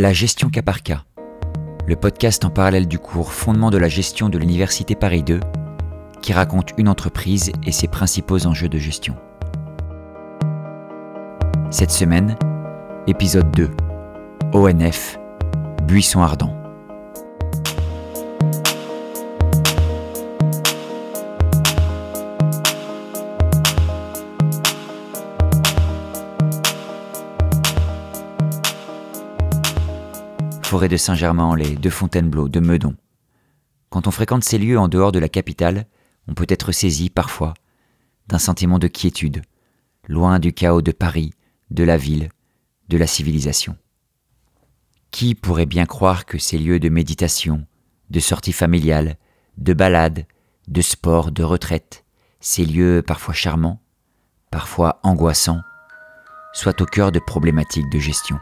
La gestion cas par cas, le podcast en parallèle du cours Fondement de la gestion de l'Université Paris 2, qui raconte une entreprise et ses principaux enjeux de gestion. Cette semaine, épisode 2, ONF, Buisson Ardent. Forêt de Saint-Germain-en-Laye, de Fontainebleau, de Meudon. Quand on fréquente ces lieux en dehors de la capitale, on peut être saisi parfois d'un sentiment de quiétude, loin du chaos de Paris, de la ville, de la civilisation. Qui pourrait bien croire que ces lieux de méditation, de sortie familiale, de balade, de sport, de retraite, ces lieux parfois charmants, parfois angoissants, soient au cœur de problématiques de gestion?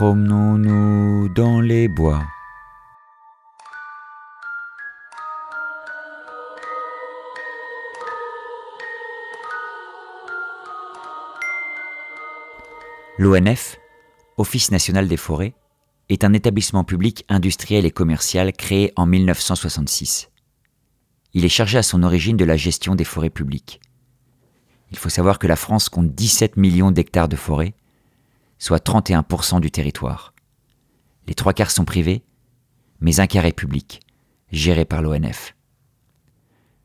Promenons-nous dans les bois. L'ONF, Office national des forêts, est un établissement public industriel et commercial créé en 1966. Il est chargé à son origine de la gestion des forêts publiques. Il faut savoir que la France compte 17 millions d'hectares de forêts, soit 31% du territoire. Les trois quarts sont privés, mais un quart est public, géré par l'ONF.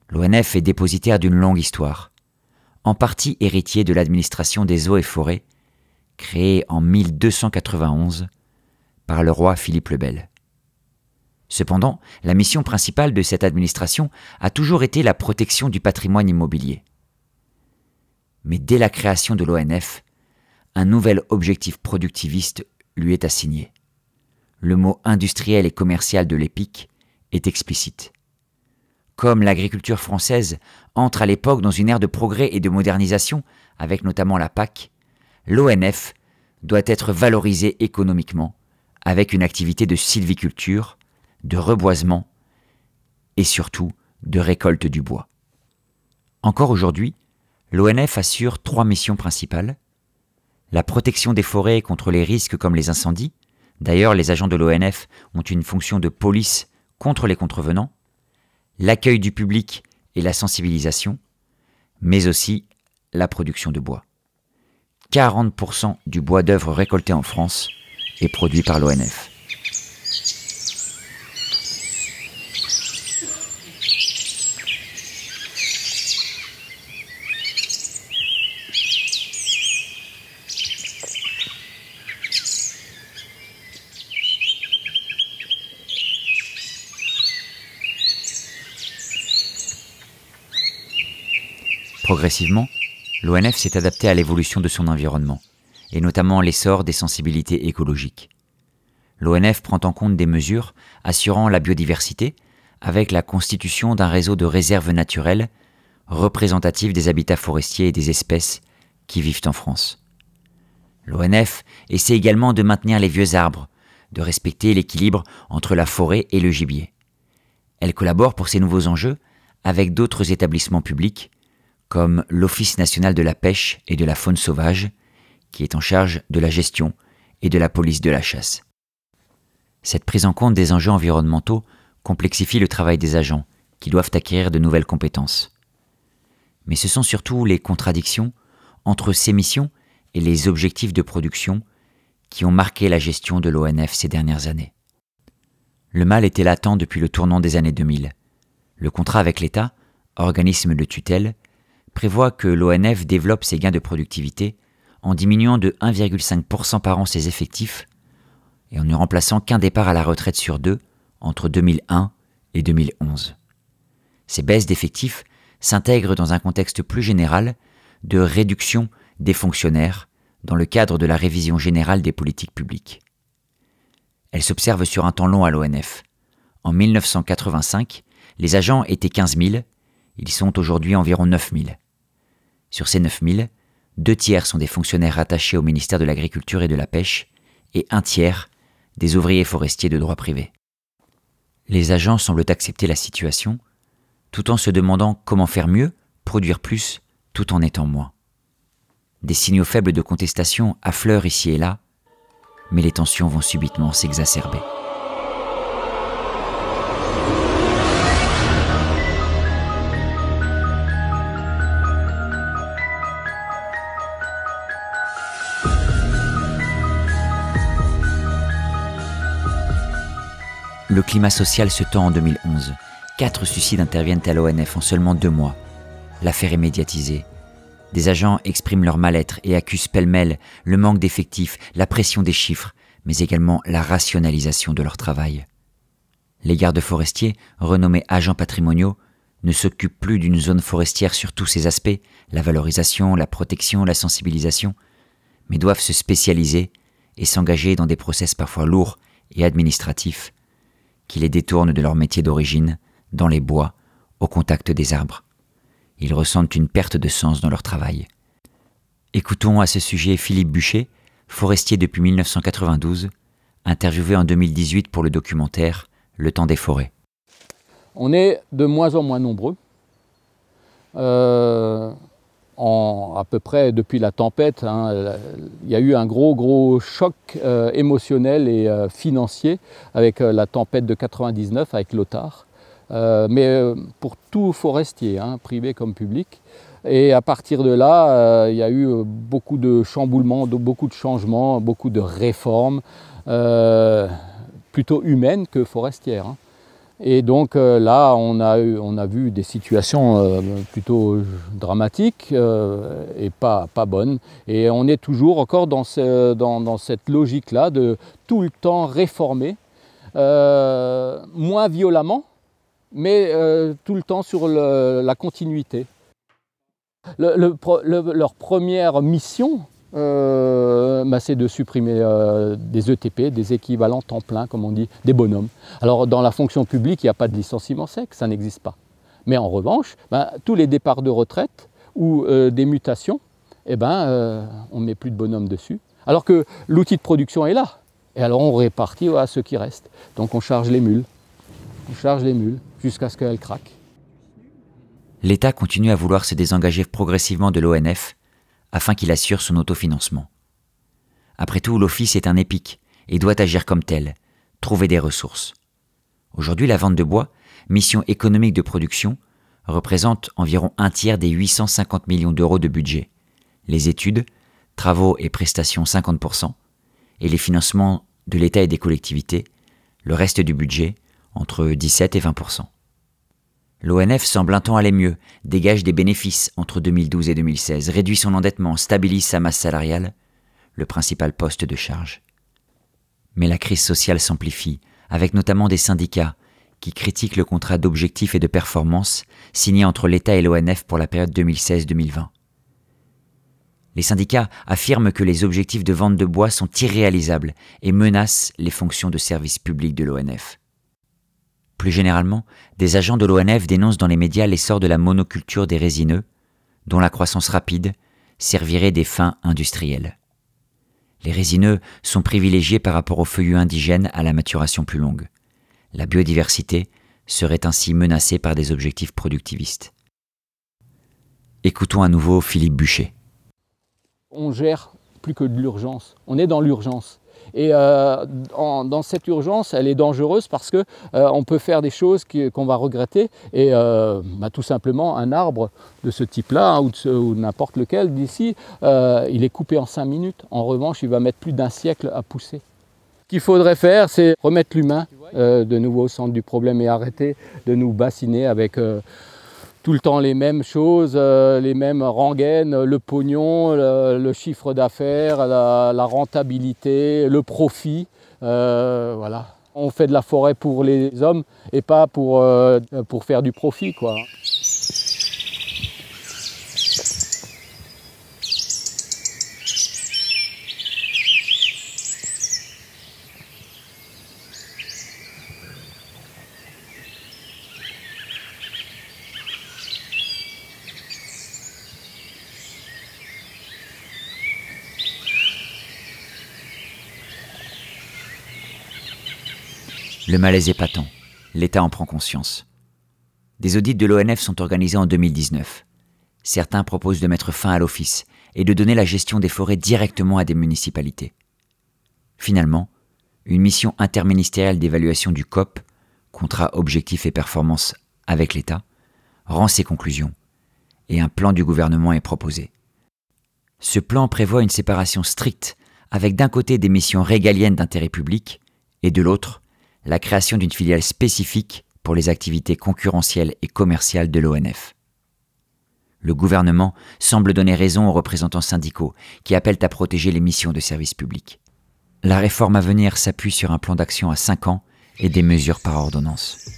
L'ONF est dépositaire d'une longue histoire, en partie héritier de l'administration des eaux et forêts, créée en 1291 par le roi Philippe le Bel. Cependant, la mission principale de cette administration a toujours été la protection du patrimoine immobilier. Mais dès la création de l'ONF, un nouvel objectif productiviste lui est assigné. Le mot industriel et commercial de l'épique est explicite. Comme l'agriculture française entre à l'époque dans une ère de progrès et de modernisation, avec notamment la PAC, l'ONF doit être valorisée économiquement, avec une activité de sylviculture, de reboisement et surtout de récolte du bois. Encore aujourd'hui, l'ONF assure trois missions principales la protection des forêts contre les risques comme les incendies. D'ailleurs, les agents de l'ONF ont une fonction de police contre les contrevenants, l'accueil du public et la sensibilisation, mais aussi la production de bois. 40% du bois d'œuvre récolté en France est produit par l'ONF. Progressivement, l'ONF s'est adapté à l'évolution de son environnement, et notamment l'essor des sensibilités écologiques. L'ONF prend en compte des mesures assurant la biodiversité avec la constitution d'un réseau de réserves naturelles représentatives des habitats forestiers et des espèces qui vivent en France. L'ONF essaie également de maintenir les vieux arbres, de respecter l'équilibre entre la forêt et le gibier. Elle collabore pour ces nouveaux enjeux avec d'autres établissements publics comme l'Office national de la pêche et de la faune sauvage, qui est en charge de la gestion et de la police de la chasse. Cette prise en compte des enjeux environnementaux complexifie le travail des agents, qui doivent acquérir de nouvelles compétences. Mais ce sont surtout les contradictions entre ces missions et les objectifs de production qui ont marqué la gestion de l'ONF ces dernières années. Le mal était latent depuis le tournant des années 2000. Le contrat avec l'État, organisme de tutelle, prévoit que l'ONF développe ses gains de productivité en diminuant de 1,5% par an ses effectifs et en ne remplaçant qu'un départ à la retraite sur deux entre 2001 et 2011. Ces baisses d'effectifs s'intègrent dans un contexte plus général de réduction des fonctionnaires dans le cadre de la révision générale des politiques publiques. Elles s'observent sur un temps long à l'ONF. En 1985, les agents étaient 15 000, ils sont aujourd'hui environ 9 000. Sur ces 9000, deux tiers sont des fonctionnaires rattachés au ministère de l'Agriculture et de la Pêche, et un tiers des ouvriers forestiers de droit privé. Les agents semblent accepter la situation, tout en se demandant comment faire mieux, produire plus, tout en étant moins. Des signaux faibles de contestation affleurent ici et là, mais les tensions vont subitement s'exacerber. Le climat social se tend en 2011. Quatre suicides interviennent à l'ONF en seulement deux mois. L'affaire est médiatisée. Des agents expriment leur mal-être et accusent pêle-mêle le manque d'effectifs, la pression des chiffres, mais également la rationalisation de leur travail. Les gardes forestiers, renommés agents patrimoniaux, ne s'occupent plus d'une zone forestière sur tous ses aspects, la valorisation, la protection, la sensibilisation, mais doivent se spécialiser et s'engager dans des process parfois lourds et administratifs qui les détournent de leur métier d'origine, dans les bois, au contact des arbres. Ils ressentent une perte de sens dans leur travail. Écoutons à ce sujet Philippe Bûcher, forestier depuis 1992, interviewé en 2018 pour le documentaire Le temps des forêts. On est de moins en moins nombreux. Euh, à peu près depuis la tempête. Hein, il y a eu un gros gros choc euh, émotionnel et euh, financier avec euh, la tempête de 99 avec Lothar. mais pour tout forestier, hein, privé comme public. Et à partir de là, il y a eu beaucoup de chamboulements, beaucoup de changements, beaucoup de réformes, plutôt humaines que forestières. Hein. Et donc euh, là, on a, on a, vu des situations euh, plutôt dramatiques euh, et pas, pas, bonnes. Et on est toujours encore dans, dans, cette logique-là de tout le temps réformer, moins violemment, mais tout le temps sur la continuité. leur première mission, euh, c'est de supprimer euh, des ETP, des équivalents temps plein, comme on dit, des bonhommes. Alors dans la fonction publique, il n'y a pas de licenciement sec, ça n'existe pas. Mais en revanche, bah, tous les départs de retraite ou euh, des mutations, eh ben, on ne met plus de bonhommes dessus. Alors que l'outil de production est là. Et alors on répartit à ceux qui restent. Donc on charge les mules. On charge les mules jusqu'à ce qu'elles craquent. L'État continue à vouloir se désengager progressivement de l'ONF afin qu'il assure son autofinancement. Après tout, l'Office est un épique et doit agir comme tel, trouver des ressources. Aujourd'hui, la vente de bois, mission économique de production, représente environ un tiers des 850 millions d'euros de budget. Les études, travaux et prestations 50%, et les financements de l'État et des collectivités, le reste du budget, entre 17 et 20%. L'ONF semble un temps aller mieux, dégage des bénéfices entre 2012 et 2016, réduit son endettement, stabilise sa masse salariale, le principal poste de charge. Mais la crise sociale s'amplifie, avec notamment des syndicats qui critiquent le contrat d'objectifs et de performance signé entre l'État et l'ONF pour la période 2016-2020. Les syndicats affirment que les objectifs de vente de bois sont irréalisables et menacent les fonctions de service public de l'ONF. Plus généralement, des agents de l'ONF dénoncent dans les médias l'essor de la monoculture des résineux, dont la croissance rapide servirait des fins industrielles. Les résineux sont privilégiés par rapport aux feuillus indigènes à la maturation plus longue. La biodiversité serait ainsi menacée par des objectifs productivistes. Écoutons à nouveau Philippe Bûcher. On gère plus que de l'urgence. On est dans l'urgence. Et euh, dans cette urgence, elle est dangereuse parce qu'on euh, peut faire des choses qu'on va regretter. Et euh, bah, tout simplement, un arbre de ce type-là, hein, ou, n'importe lequel d'ici, il est coupé en 5 minutes. En revanche, il va mettre plus d'un siècle à pousser. Ce qu'il faudrait faire, c'est remettre l'humain de nouveau au centre du problème et arrêter de nous bassiner avec tout le temps les mêmes choses, euh, les mêmes rengaines, le pognon, le, chiffre d'affaires, la, rentabilité, le profit. Euh, voilà. On fait de la forêt pour les hommes et pas pour, euh, pour faire du profit. Quoi. Le malaise est patent. L'État en prend conscience. Des audits de l'ONF sont organisés en 2019. Certains proposent de mettre fin à l'office et de donner la gestion des forêts directement à des municipalités. Finalement, une mission interministérielle d'évaluation du COP, contrat objectifs et performance avec l'État, rend ses conclusions, et un plan du gouvernement est proposé. Ce plan prévoit une séparation stricte avec d'un côté des missions régaliennes d'intérêt public et de l'autre la création d'une filiale spécifique pour les activités concurrentielles et commerciales de l'ONF. Le gouvernement semble donner raison aux représentants syndicaux qui appellent à protéger les missions de service public. La réforme à venir s'appuie sur un plan d'action à 5 ans et des mesures par ordonnance.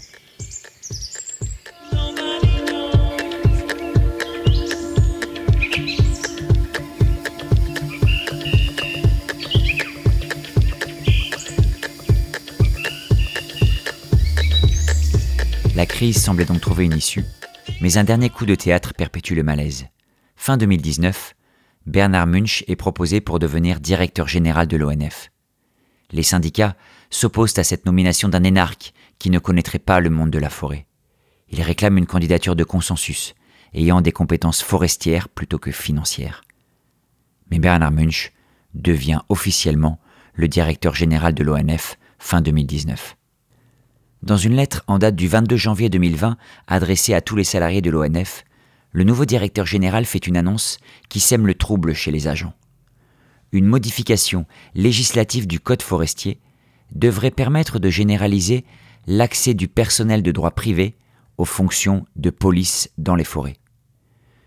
La crise semblait donc trouver une issue, mais un dernier coup de théâtre perpétue le malaise. Fin 2019, Bernard Munch est proposé pour devenir directeur général de l'ONF. Les syndicats s'opposent à cette nomination d'un énarque qui ne connaîtrait pas le monde de la forêt. Ils réclament une candidature de consensus, ayant des compétences forestières plutôt que financières. Mais Bernard Munch devient officiellement le directeur général de l'ONF fin 2019. Dans une lettre en date du 22 janvier 2020 adressée à tous les salariés de l'ONF, le nouveau directeur général fait une annonce qui sème le trouble chez les agents. Une modification législative du Code forestier devrait permettre de généraliser l'accès du personnel de droit privé aux fonctions de police dans les forêts.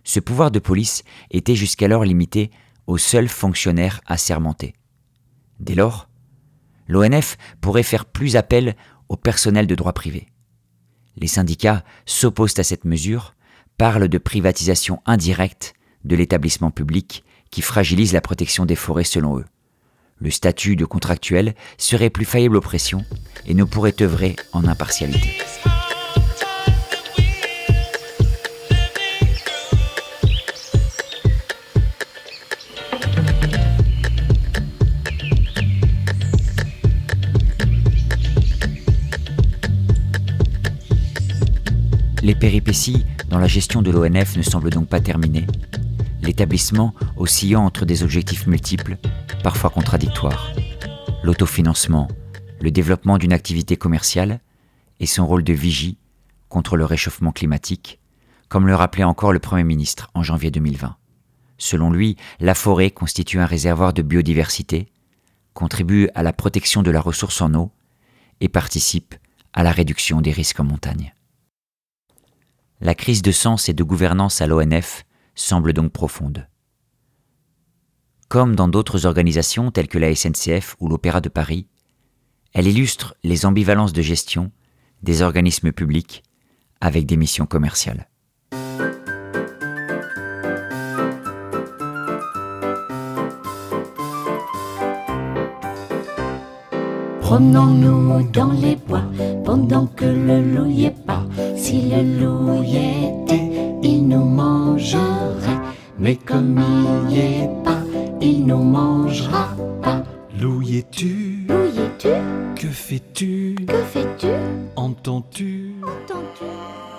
Ce pouvoir de police était jusqu'alors limité aux seuls fonctionnaires assermentés. Dès lors, l'ONF pourrait faire plus appel au personnel de droit privé. Les syndicats s'opposent à cette mesure, parlent de privatisation indirecte de l'établissement public qui fragilise la protection des forêts selon eux. Le statut de contractuel serait plus faillible aux pressions et ne pourrait œuvrer en impartialité. Les péripéties dans la gestion de l'ONF ne semblent donc pas terminées. L'établissement oscillant entre des objectifs multiples, parfois contradictoires. L'autofinancement, le développement d'une activité commerciale et son rôle de vigie contre le réchauffement climatique, comme le rappelait encore le Premier ministre en janvier 2020. Selon lui, la forêt constitue un réservoir de biodiversité, contribue à la protection de la ressource en eau et participe à la réduction des risques en montagne. La crise de sens et de gouvernance à l'ONF semble donc profonde. Comme dans d'autres organisations telles que la SNCF ou l'Opéra de Paris, elle illustre les ambivalences de gestion des organismes publics avec des missions commerciales. Promenons-nous dans les bois pendant que le loup y pas. Si le loup y était, il nous mangerait. Mais comme il y est pas, il nous mangera pas. Loup y es-tu? Loup y es-tu? Que fais-tu? Que fais-tu? Entends-tu? Entends-tu?